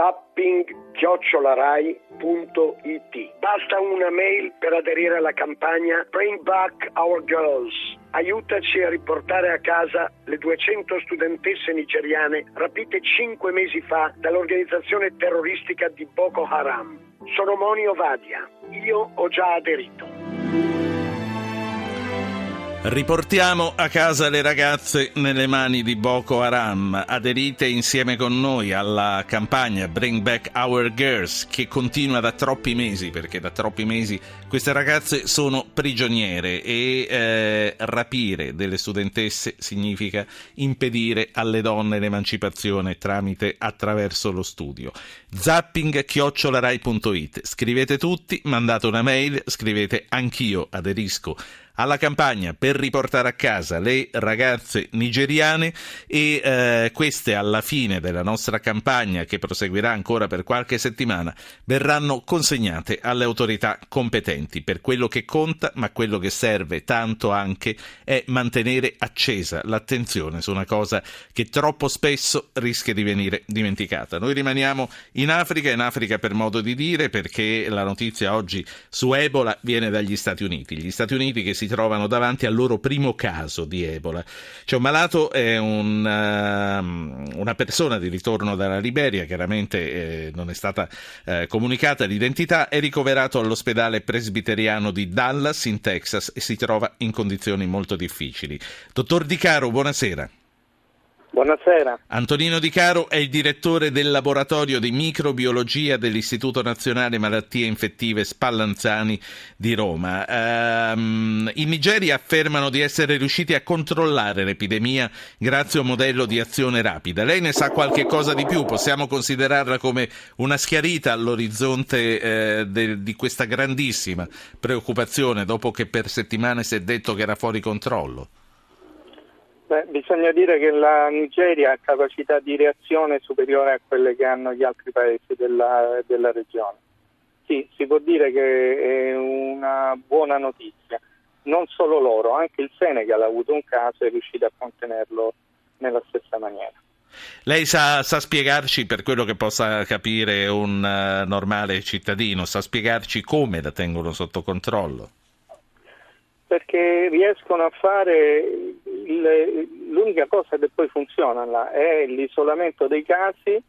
zapping-rai.it. Basta una mail per aderire alla campagna Bring Back Our Girls. Aiutaci a riportare a casa le 200 studentesse nigeriane rapite cinque mesi fa dall'organizzazione terroristica di Boko Haram. Sono Moni Ovadia. Io ho già aderito. Riportiamo a casa le ragazze nelle mani di Boko Haram. Aderite insieme con noi alla campagna Bring Back Our Girls che continua da troppi mesi, perché da troppi mesi queste ragazze sono prigioniere e eh, rapire delle studentesse significa impedire alle donne l'emancipazione tramite attraverso lo studio. Zapping chiocciolarai.it. Scrivete tutti, mandate una mail, scrivete anch'io aderisco alla campagna per riportare a casa le ragazze nigeriane e eh, queste alla fine della nostra campagna che proseguirà ancora per qualche settimana verranno consegnate alle autorità competenti per quello che conta ma quello che serve tanto anche è mantenere accesa l'attenzione su una cosa che troppo spesso rischia di venire dimenticata. Noi rimaniamo in Africa, in Africa per modo di dire perché la notizia oggi su Ebola viene dagli Stati Uniti. Gli Stati Uniti che si trovano davanti al loro primo caso di Ebola. C'è un malato, è un, uh, una persona di ritorno dalla Liberia, chiaramente eh, non è stata eh, comunicata l'identità, è ricoverato all'ospedale presbiteriano di Dallas in Texas e si trova in condizioni molto difficili. Dottor Di Caro, buonasera. Buonasera. Antonino Di Caro è il direttore del laboratorio di microbiologia dell'Istituto Nazionale Malattie Infettive Spallanzani di Roma. Ehm, in Nigeria affermano di essere riusciti a controllare l'epidemia grazie a un modello di azione rapida. Lei ne sa qualche cosa di più? Possiamo considerarla come una schiarita all'orizzonte eh, de, di questa grandissima preoccupazione dopo che per settimane si è detto che era fuori controllo? Beh, bisogna dire che la Nigeria ha capacità di reazione superiore a quelle che hanno gli altri paesi della, della regione. Sì, si può dire che è una buona notizia. Non solo loro, anche il Senegal ha avuto un caso e è riuscito a contenerlo nella stessa maniera. Lei sa, sa, spiegarci, per quello che possa capire un uh, normale cittadino, sa spiegarci come la tengono sotto controllo? Perché riescono a fare il, l'unica cosa che poi funziona là è l'isolamento dei casi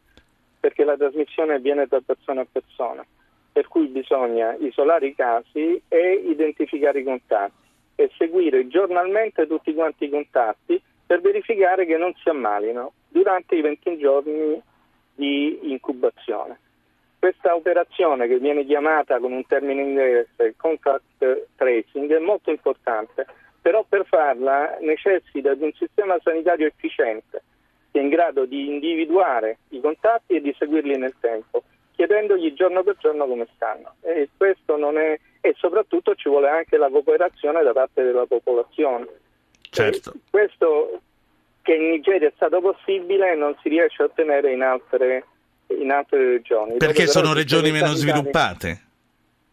perché la trasmissione avviene da persona a persona, per cui bisogna isolare i casi e identificare i contatti e seguire giornalmente tutti quanti i contatti per verificare che non si ammalino durante i 21 giorni di incubazione. Questa operazione che viene chiamata con un termine inglese contact tracing è molto importante però per farla necessita di un sistema sanitario efficiente che è in grado di individuare i contatti e di seguirli nel tempo, chiedendogli giorno per giorno come stanno. E, è, e soprattutto ci vuole anche la cooperazione da parte della popolazione. Certo. questo che in Nigeria è stato possibile non si riesce a ottenere in altre, in altre regioni. Perché sono regioni meno sviluppate?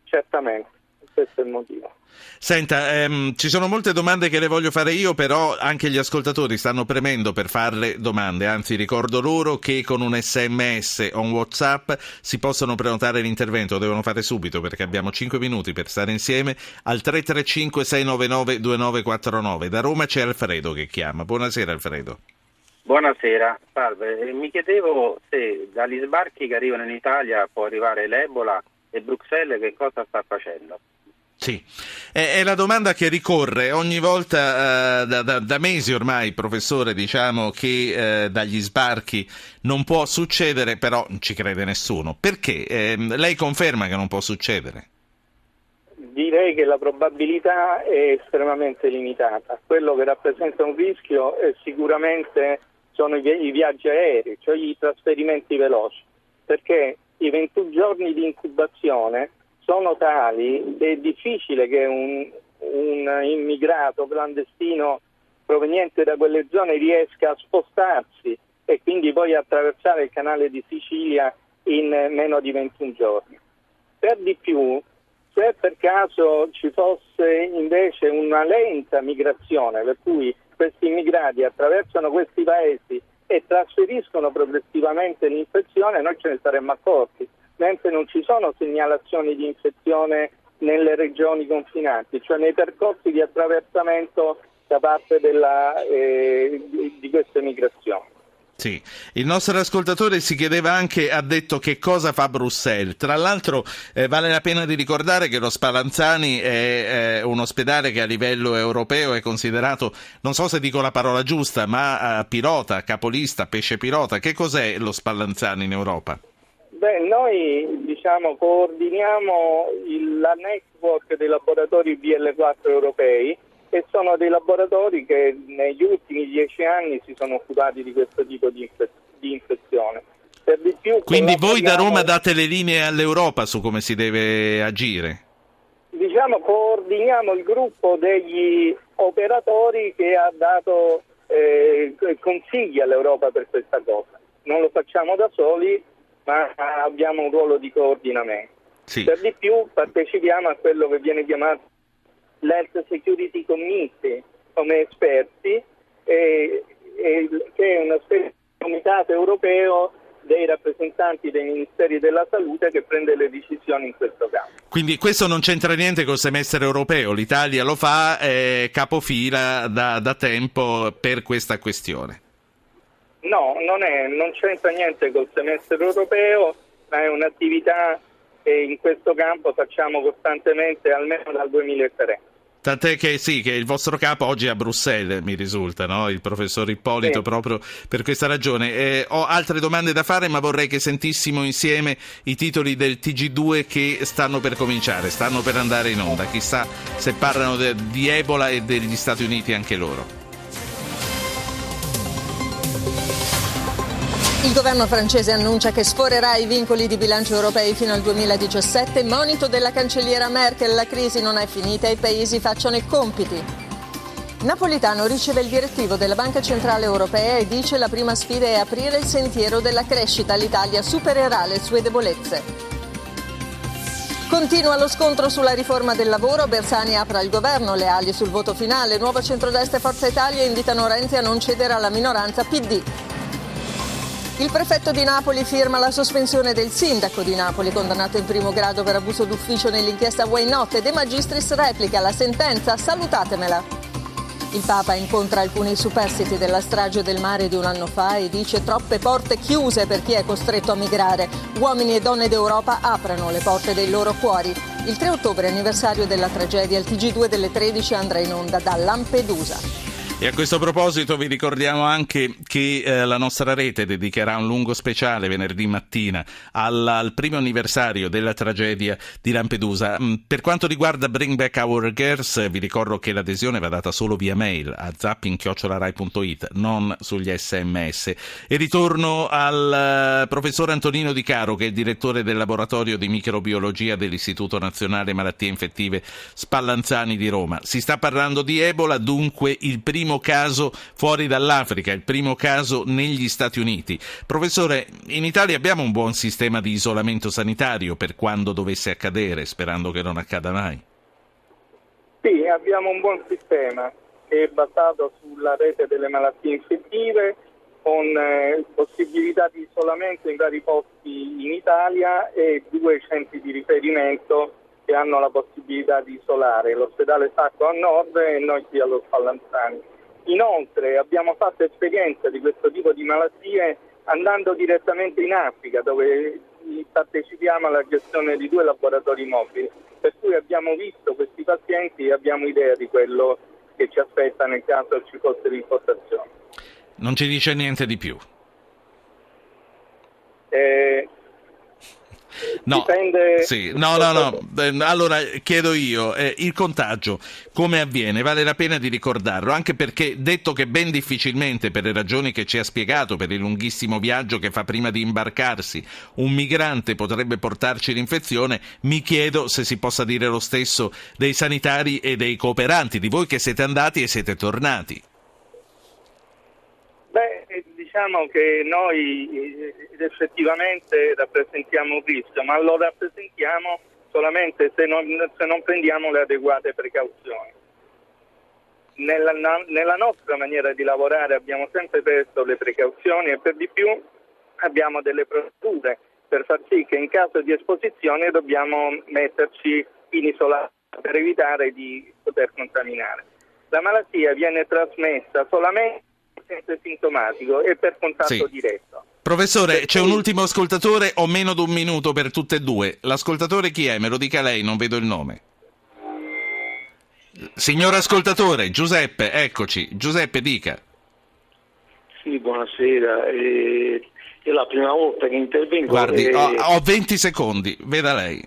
Certamente, questo è il motivo. Senta, ehm, ci sono molte domande che le voglio fare io, però anche gli ascoltatori stanno premendo per farle domande. Anzi, ricordo loro che con un sms o un WhatsApp si possono prenotare l'intervento, lo devono fare subito perché abbiamo 5 minuti per stare insieme al 335 699 2949. Da Roma c'è Alfredo che chiama. Buonasera Alfredo. Buonasera, salve. Mi chiedevo se dagli sbarchi che arrivano in Italia può arrivare l'Ebola e Bruxelles che cosa sta facendo. Sì, è, la domanda che ricorre ogni volta uh, da, da, da, mesi ormai, professore, diciamo che uh, dagli sbarchi non può succedere, però non ci crede nessuno. Perché? Eh, lei conferma che non può succedere? Direi che la probabilità è estremamente limitata. Quello che rappresenta un rischio è sicuramente sono i, i viaggi aerei, cioè i trasferimenti veloci, perché i 21 giorni di incubazione sono tali che è difficile che un, un immigrato clandestino proveniente da quelle zone riesca a spostarsi e quindi poi attraversare il canale di Sicilia in meno di 21 giorni. Per di più, se per caso ci fosse invece una lenta migrazione, per cui questi immigrati attraversano questi paesi e trasferiscono progressivamente l'infezione, noi ce ne saremmo accorti, mentre non ci sono segnalazioni di infezione nelle regioni confinanti, cioè nei percorsi di attraversamento da parte della, eh, di queste migrazioni. Sì, il nostro ascoltatore si chiedeva anche, ha detto che cosa fa Bruxelles. Tra l'altro eh, vale la pena di ricordare che lo Spallanzani è eh, un ospedale che a livello europeo è considerato, non so se dico la parola giusta, ma eh, pilota, capolista, pesce pilota. Che cos'è lo Spallanzani in Europa? Beh, noi diciamo, coordiniamo il, la network dei laboratori BL4 europei e sono dei laboratori che negli ultimi dieci anni si sono occupati di questo tipo di, infe- di infezione. Di Quindi voi da Roma date le linee all'Europa su come si deve agire? Diciamo coordiniamo il gruppo degli operatori che ha dato eh, consigli all'Europa per questa cosa. Non lo facciamo da soli, ma abbiamo un ruolo di coordinamento. Sì. Per di più partecipiamo a quello che viene chiamato l'Health Security Committee come esperti, e, e, che è una specie di comitato europeo dei rappresentanti dei ministeri della salute che prende le decisioni in questo campo. Quindi questo non c'entra niente col semestre europeo, l'Italia lo fa, è capofila da, da tempo per questa questione. No, non, è, non c'entra niente col semestre europeo, ma è un'attività che in questo campo facciamo costantemente almeno dal 2003. Tant'è che sì, che il vostro capo oggi è a Bruxelles, mi risulta, no? il professor Ippolito, sì. proprio per questa ragione. Eh, ho altre domande da fare, ma vorrei che sentissimo insieme i titoli del TG2 che stanno per cominciare, stanno per andare in onda. Chissà se parlano de- di Ebola e degli Stati Uniti anche loro. Il governo francese annuncia che sforerà i vincoli di bilancio europei fino al 2017. Monito della cancelliera Merkel, la crisi non è finita, i paesi facciano i compiti. Napolitano riceve il direttivo della Banca Centrale Europea e dice la prima sfida è aprire il sentiero della crescita. L'Italia supererà le sue debolezze. Continua lo scontro sulla riforma del lavoro, Bersani apre al governo le ali sul voto finale, Nuovo Centrodestra e Forza Italia invitano Renzi a non cedere alla minoranza PD. Il prefetto di Napoli firma la sospensione del sindaco di Napoli, condannato in primo grado per abuso d'ufficio nell'inchiesta Way Not De Magistris replica la sentenza, salutatemela. Il Papa incontra alcuni superstiti della strage del mare di un anno fa e dice troppe porte chiuse per chi è costretto a migrare. Uomini e donne d'Europa aprano le porte dei loro cuori. Il 3 ottobre, anniversario della tragedia, il TG2 delle 13 andrà in onda da Lampedusa. E a questo proposito vi ricordiamo anche che eh, la nostra rete dedicherà un lungo speciale venerdì mattina alla, al primo anniversario della tragedia di Lampedusa. Mm, per quanto riguarda Bring Back Our Girls, vi ricordo che l'adesione va data solo via mail a zapping.rai.it, non sugli sms. E ritorno al uh, professor Antonino Di Caro, che è il direttore del laboratorio di microbiologia dell'Istituto Nazionale Malattie Infettive Spallanzani di Roma. Si sta parlando di Ebola, dunque il primo primo caso fuori dall'Africa, il primo caso negli Stati Uniti. Professore, in Italia abbiamo un buon sistema di isolamento sanitario per quando dovesse accadere, sperando che non accada mai? Sì, abbiamo un buon sistema che è basato sulla rete delle malattie infettive con eh, possibilità di isolamento in vari posti in Italia e due centri di riferimento che hanno la possibilità di isolare, l'ospedale Sacco a nord e noi qui allo Spallanzani. Inoltre abbiamo fatto esperienza di questo tipo di malattie andando direttamente in Africa dove partecipiamo alla gestione di due laboratori mobili, per cui abbiamo visto questi pazienti e abbiamo idea di quello che ci aspetta nel caso ci fosse l'importazione. Non ci dice niente di più? Eh, No, Dipende... sì. no, no, no. Allora chiedo io, eh, il contagio come avviene? Vale la pena di ricordarlo, anche perché detto che ben difficilmente, per le ragioni che ci ha spiegato, per il lunghissimo viaggio che fa prima di imbarcarsi, un migrante potrebbe portarci l'infezione, mi chiedo se si possa dire lo stesso dei sanitari e dei cooperanti, di voi che siete andati e siete tornati. Diciamo che noi eh, effettivamente rappresentiamo un rischio, ma lo rappresentiamo solamente se non, se non prendiamo le adeguate precauzioni. nella, nella nostra maniera di lavorare abbiamo sempre preso le precauzioni e per di più abbiamo delle procedure per far sì che in caso di esposizione dobbiamo metterci in isolamento per evitare di poter contaminare. La malattia viene trasmessa solamente senza sintomatico e per contatto sì. diretto. Professore, c'è un ultimo ascoltatore, ho meno di un minuto per tutte e due. L'ascoltatore chi è? Me lo dica lei, non vedo il nome. Signor ascoltatore, Giuseppe, eccoci. Giuseppe, dica. Sì, buonasera. Eh, è la prima volta che intervengo. Guardi, e... ho, ho 20 secondi, veda lei.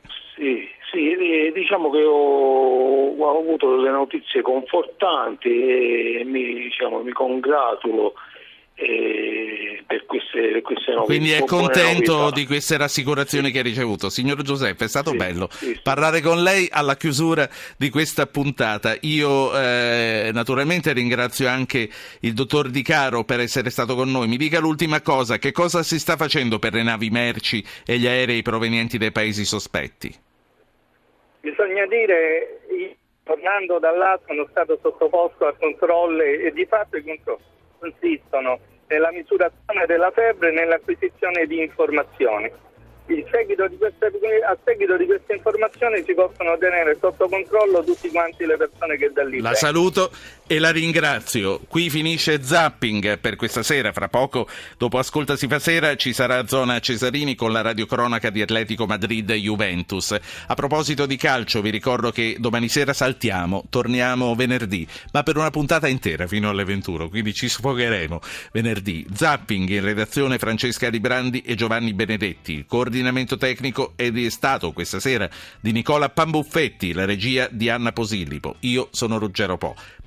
Sì, diciamo che ho, ho, avuto delle notizie confortanti e mi, diciamo, mi congratulo eh, per queste, queste novità. Quindi è contento di queste rassicurazioni sì. che ha ricevuto. Signor Giuseppe, è stato sì, bello sì, parlare con lei alla chiusura di questa puntata. Io eh, naturalmente ringrazio anche il dottor Di Caro per essere stato con noi. Mi dica l'ultima cosa, che cosa si sta facendo per le navi merci e gli aerei provenienti dai paesi sospetti? Bisogna dire, tornando da là sono stato sottoposto a controlli e di fatto i controlli consistono nella misurazione della febbre e nell'acquisizione di informazioni seguito queste, a seguito di queste informazioni si possono tenere sotto controllo tutti quanti le persone che da lì La vengono. saluto e la ringrazio. Qui finisce Zapping per questa sera. Fra poco, dopo Ascolta si fa sera, ci sarà Zona Cesarini con la radiocronaca di Atletico Madrid Juventus. A proposito di calcio, vi ricordo che domani sera saltiamo, torniamo venerdì, ma per una puntata intera fino alle 21, quindi ci sfogheremo venerdì. Zapping in redazione Francesca Librandi e Giovanni Benedetti. Coordinazione coordinamento tecnico è Stato questa sera di Nicola Pambuffetti, la regia di Anna Posillipo. Io sono Ruggero Po.